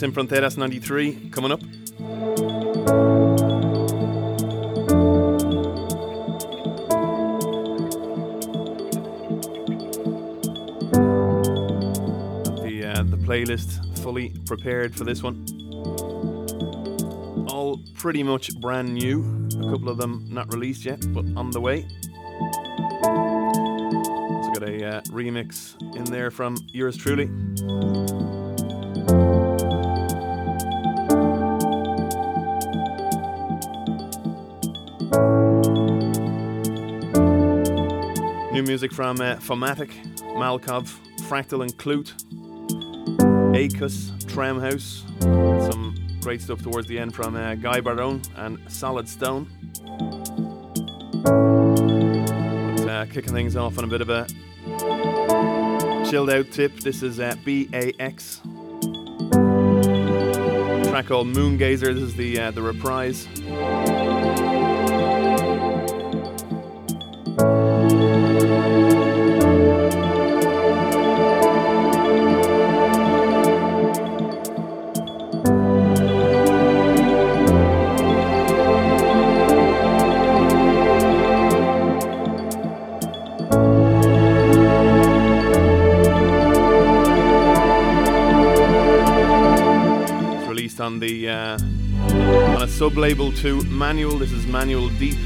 Sin Fronteras 93 coming up. The, uh, the playlist fully prepared for this one. All pretty much brand new. A couple of them not released yet, but on the way. Also got a uh, remix in there from yours truly. Music from uh, Fomatic, Malkov, Phraktal and Kluute, Aeikus, Traumhouse, some great stuff towards the end from uh, Gai Barone and Solid Stone. But, uh, kicking things off on a bit of a chilled out tip. This is uh, BAX. track called Moongazer. This is the uh, the reprise. On the uh, on a sub label to Manual. This is Manual Deep.